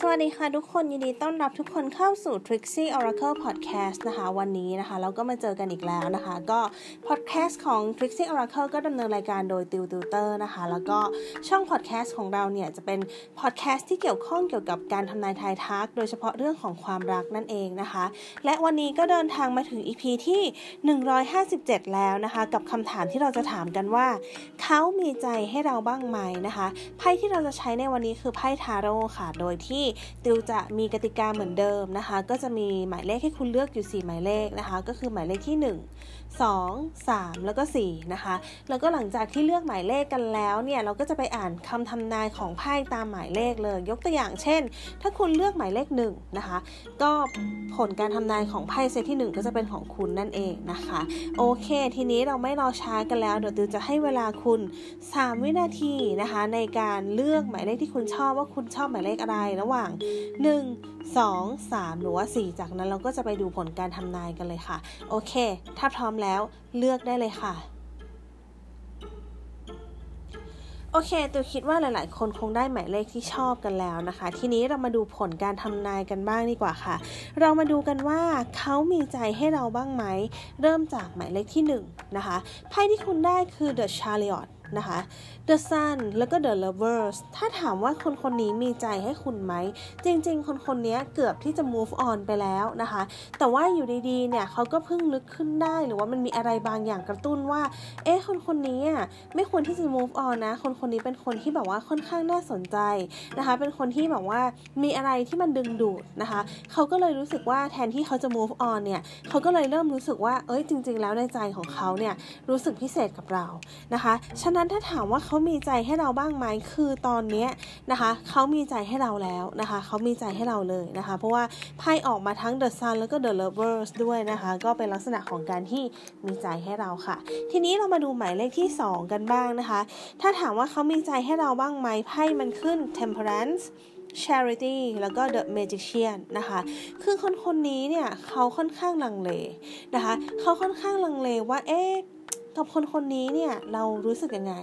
สวัสดีค่ะทุกคนยินดีต้อนรับทุกคนเข้าสู่ Trixie Oracle Podcast นะคะ วันนี้นะคะ เราก็มาเจอกันอีกแล้วนะคะ ก็ podcast ของ Trixie Oracle ก็ดำเนินรายการโดยติวติวเตอร์นะคะ แล้วก็ช่อง podcast ของเราเนี่ย จะเป็น podcast ที่เกี่ยวข้องเกี่ยวกับการทำนายทายทัก โดยเฉพาะเรื่องของความรักนั่นเองนะคะ และวันนี้ก็เดินทางมาถึง EP ที่ 157 แล้วนะคะ กับคำถามที่เราจะถามกันว่าเขามีใจให้เราบ้างไหมนะคะไพ่ที่เราจะใช้ในวันนี้คือไพ่ทาโร่ค่ะ โดยที่ติวจะมีกติกาเหมือนเดิมนะคะ ก็จะมีหมายเลขให้คุณเลือกอยู่ 4 หมายเลขนะคะ ก็คือหมายเลขที่ 1 2 3 แล้วก็4นะคะ แล้วก็หลังจากที่เลือกหมายเลขกันแล้วเนี่ยเราก็จะไปอ่านคำทำนายของไพ่ตามหมายเลขเลย ยกตัวอย่างเช่น ถ้าคุณเลือกหมายเลข1นะคะ ก็ผลการทำนายของไพ่เซตที่ 1 ก็จะเป็นของคุณนั่นเองนะคะ โอเค ทีนี้เราไม่รอช้ากันแล้วเดี๋ยวติวจะให้เวลาคุณ 3 วินาทีนะคะ ในการเลือกหมายเลขที่คุณชอบว่าคุณชอบหมายเลขอะไรระหว่าง่าง 1 2 3 หรือว่า 4 จากนั้นเราก็จะไปดูผลการทำนายกันเลยค่ะ โอเค ถ้าพร้อมแล้วเลือกได้เลยค่ะโอเค ตัวคิดว่าหลาย ๆ คนคงได้หมายเลขที่ชอบกันแล้วนะคะ ทีนี้เรามาดูผลการทำนายกันบ้างดีกว่าค่ะ เรามาดูกันว่าเขามีใจให้เราบ้างไหม เริ่มจากหมายเลขที่1นนะคะ ไพ่ที่คุณได้คือ The Chariot นะคะ The Sun แล้วก็ The Lovers ถ้าถามว่าคนคนนี้มีใจให้คุณไหม จริง ๆ คนคนนี้เกือบที่จะ move on ไปแล้วนะคะ แต่ว่าอยู่ดีๆ เนี่ยเขาก็เพิ่งนึกขึ้นได้หรือว่ามันมีอะไรบางอย่างกระตุ้นว่า เอ๊ะ คนคนนี้อะไม่ควรที่จะ move on นะ คนคนนี้เป็นคนที่แบบว่าค่อนข้างน่าสนใจนะคะ เป็นคนที่แบบว่ามีอะไรที่มันดึงดูดนะคะ เขาก็เลยรู้สึกว่าแทนที่เขาจะ move on เนี่ย เขาก็เลยเริ่มรู้สึกว่า เอ้ย จริง ๆ แล้วในใจของเขาเนี่ยรู้สึกพิเศษกับเรานะคะฉะนั้นถ้าถามว่าเขามีใจให้เราบ้างไหมคือตอนนี้นะคะเขามีใจให้เราแล้วนะคะเขามีใจให้เราเลยนะคะ เพราะว่าไพ่ออกมาทั้ง The Sun แล้วก็ The Lovers ด้วยนะคะ ก็เป็นลักษณะของการที่มีใจให้เราค่ะ ทีนี้เรามาดูหมายเลขที่ 2 กันบ้างนะคะ ถ้าถามว่าเขามีใจให้เราบ้างไหมไพ่มันขึ้น Temperance Charity แล้วก็ The Magician นะคะ คือคนคนนี้เนี่ยเขาค่อนข้างลังเลนะคะ เขาค่อนข้างลังเลว่าเอ๊ะ กับคนคนนี้เนี่ยเรารู้สึกยังไง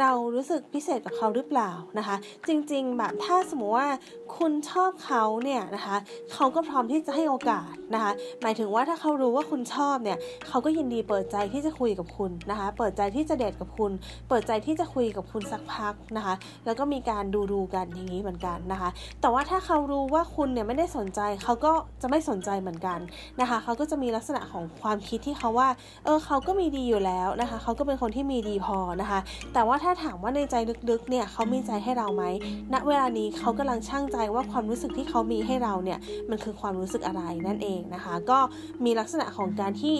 เรารู้สึกพิเศษกับเขาหรือเปล่านะคะ จริงๆแบบถ้าสมมติว่าคุณชอบเขาเนี่ยนะคะเขาก็พร้อมที่จะให้โอกาสนะคะหมายถึงว่าถ้าเขารู้ว่าคุณชอบเนี่ยเขาก็ยินดีเปิดใจที่จะคุยกับคุณนะคะ เปิดใจที่จะเดทกับคุณ เปิดใจที่จะคุยกับคุณสักพักนะคะ แล้วก็มีการดูดูกันอย่างนี้เหมือนกันนะคะ แต่ว่าถ้าเขารู้ว่าคุณเนี่ยไม่ได้สนใจเขาก็จะไม่สนใจเหมือนกันนะคะเขาก็จะมีลักษณะของความคิดที่เขาว่าเออเขาก็มีดีอยู่แล้วนะคะเขาก็เป็นคนที่มีดีพอนะคะ แต่ว่าถ้าถามว่าในใจลึกๆเนี่ยเขามีใจให้เราไหมณเวลานี้เขากำลังช่างใจว่าความรู้สึกที่เขามีให้เราเนี่ยมันคือความรู้สึกอะไรนั่นเองนะคะ ก็มีลักษณะของการที่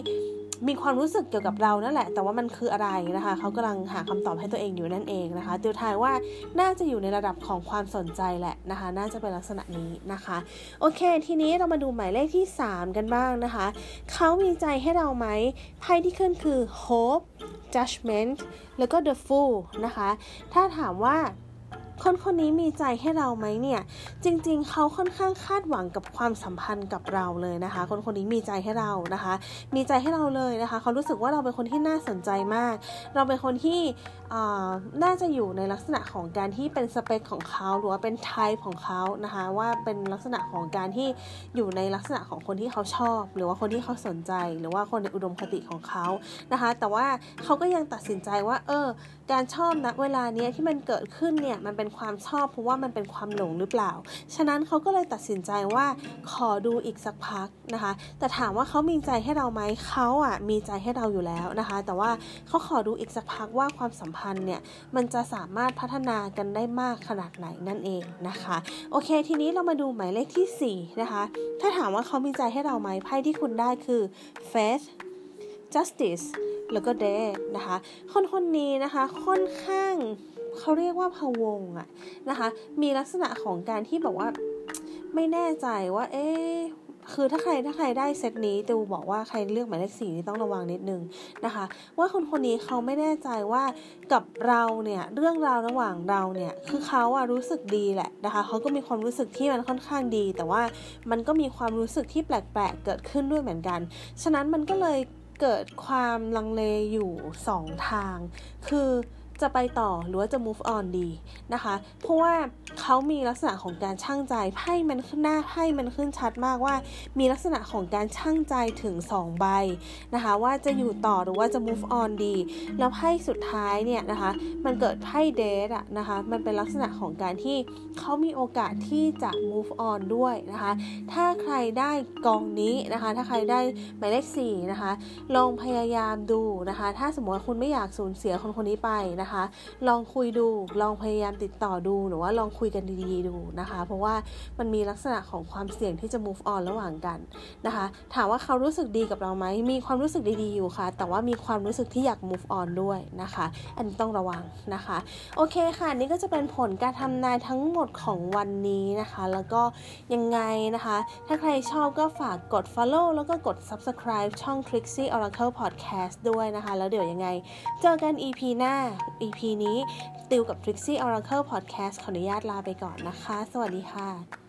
มีความรู้สึกเกี่ยวกับเรานั่นแหละ แต่ว่ามันคืออะไรนะคะ เขากำลังหาคำตอบให้ตัวเองอยู่นั่นเองนะคะติวทายว่าน่าจะอยู่ในระดับของความสนใจแหละนะคะ น่าจะเป็นลักษณะนี้นะคะ โอเค ทีนี้เรามาดูหมายเลขที่ 3 กันบ้างนะคะ เขามีใจให้เราไหมไพ่ที่ขึ้นคือ hope judgment แล้วก็ the fool นะคะ ถ้าถามว่า คนคนนี้มีใจให้เราไหมเนี่ย จริง ๆ เขาค่อนข้างคาดหวังกับความสัมพันธ์กับเราเลยนะคะ คนคนนี้มีใจให้เรานะคะ มีใจให้เราเลยนะคะ เขารู้สึกว่าเราเป็นคนที่น่าสนใจมาก เราเป็นคนที่น่าจะอยู่ในลักษณะของการที่เป็นสเปคของเขาหรือว่าเป็นไทป์ของเขานะคะ ว่าเป็นลักษณะของการที่อยู่ในลักษณะของคนที่เขาชอบ หรือว่าคนที่เขาสนใจ หรือว่าคนในอุดมคติของเขานะคะ แต่ว่าเขาก็ยังตัดสินใจว่า เออ การชอบณเวลาเนี้ยที่มันเกิดขึ้นเนี่ยมันเป็นความชอบเพราะว่ามันเป็นความหลงหรือเปล่า ฉะนั้นเขาก็เลยตัดสินใจว่าขอดูอีกสักพักนะคะ แต่ถามว่าเขามีใจให้เราไหมเขาอะมีใจให้เราอยู่แล้วนะคะ แต่ว่าเขาขอดูอีกสักพักว่าความสัมพันธ์เนี่ยมันจะสามารถพัฒนากันได้มากขนาดไหนนั่นเองนะคะ โอเค ทีนี้เรามาดูหมายเลขที่4นะคะ ถ้าถามว่าเขามีใจให้เราไหมไพ่ที่คุณได้คือ faith justice แล้วก็ death นะคะ คนคนนี้นะคะค่อนข้าง เขาเรียกว่าพะวงอะนะคะ มีลักษณะของการที่บอกว่าไม่แน่ใจว่า เอ๊คือถ้าใครถ้าใครได้เซตนี้ตูบอกว่าใครเลือกหมายเลขสี่นี่ต้องระวังนิดนึงนะคะ ว่าคนคนนี้เขาไม่แน่ใจว่ากับเราเนี่ยเรื่องราวระหว่างเราเนี่ยคือเขาอะรู้สึกดีแหละนะคะเขาก็มีความรู้สึกที่มันค่อนข้างดี แต่ว่ามันก็มีความรู้สึกที่แปลกๆเกิดขึ้นด้วยเหมือนกัน ฉะนั้นมันก็เลยเกิดความลังเลอยู่ 2 ทาง คือ จะไปต่อหรือว่าจะ move on ดีนะคะ เพราะว่าเขามีลักษณะของการช่างใจไพ่มันขึ้นหน้าไพ่มันขึ้นชัดมากว่า มีลักษณะของการช่างใจถึง 2 ใบนะคะ ว่าจะอยู่ต่อหรือว่าจะ move on ดี แล้วไพ่สุดท้ายเนี่ยนะคะ มันเกิดไพ่เดทอะนะคะ มันเป็นลักษณะของการที่เขามีโอกาสที่จะ move on ด้วยนะคะ ถ้าใครได้กองนี้นะคะ ถ้าใครได้หมายเลข4นะคะลองพยายามดูนะคะ ถ้าสมมติว่าคุณไม่อยากสูญเสียคนคนนี้ไปนะนะคะ ลองคุยดู ลองพยายามติดต่อดู หรือว่าลองคุยกันดีๆดูนะคะ เพราะว่ามันมีลักษณะของความเสี่ยงที่จะ move on ระหว่างกันนะคะ ถามว่าเขารู้สึกดีกับเราไหม มีความรู้สึกดีๆอยู่ค่ะ แต่ว่ามีความรู้สึกที่อยาก move on ด้วยนะคะ อันนี้ต้องระวังนะคะ โอเคค่ะ นี่ก็จะเป็นผลการทำนายทั้งหมดของวันนี้นะคะ แล้วก็ยังไงนะคะ ถ้าใครชอบก็ฝากกด follow แล้วก็กด subscribe ช่อง Trixie Oracle Podcast ด้วยนะคะ แล้วเดี๋ยวยังไง เจอกัน EP หน้า EP นี้ติวกับ Trixie Oracle Podcast ขออนุญาตลาไปก่อนนะคะ สวัสดีค่ะ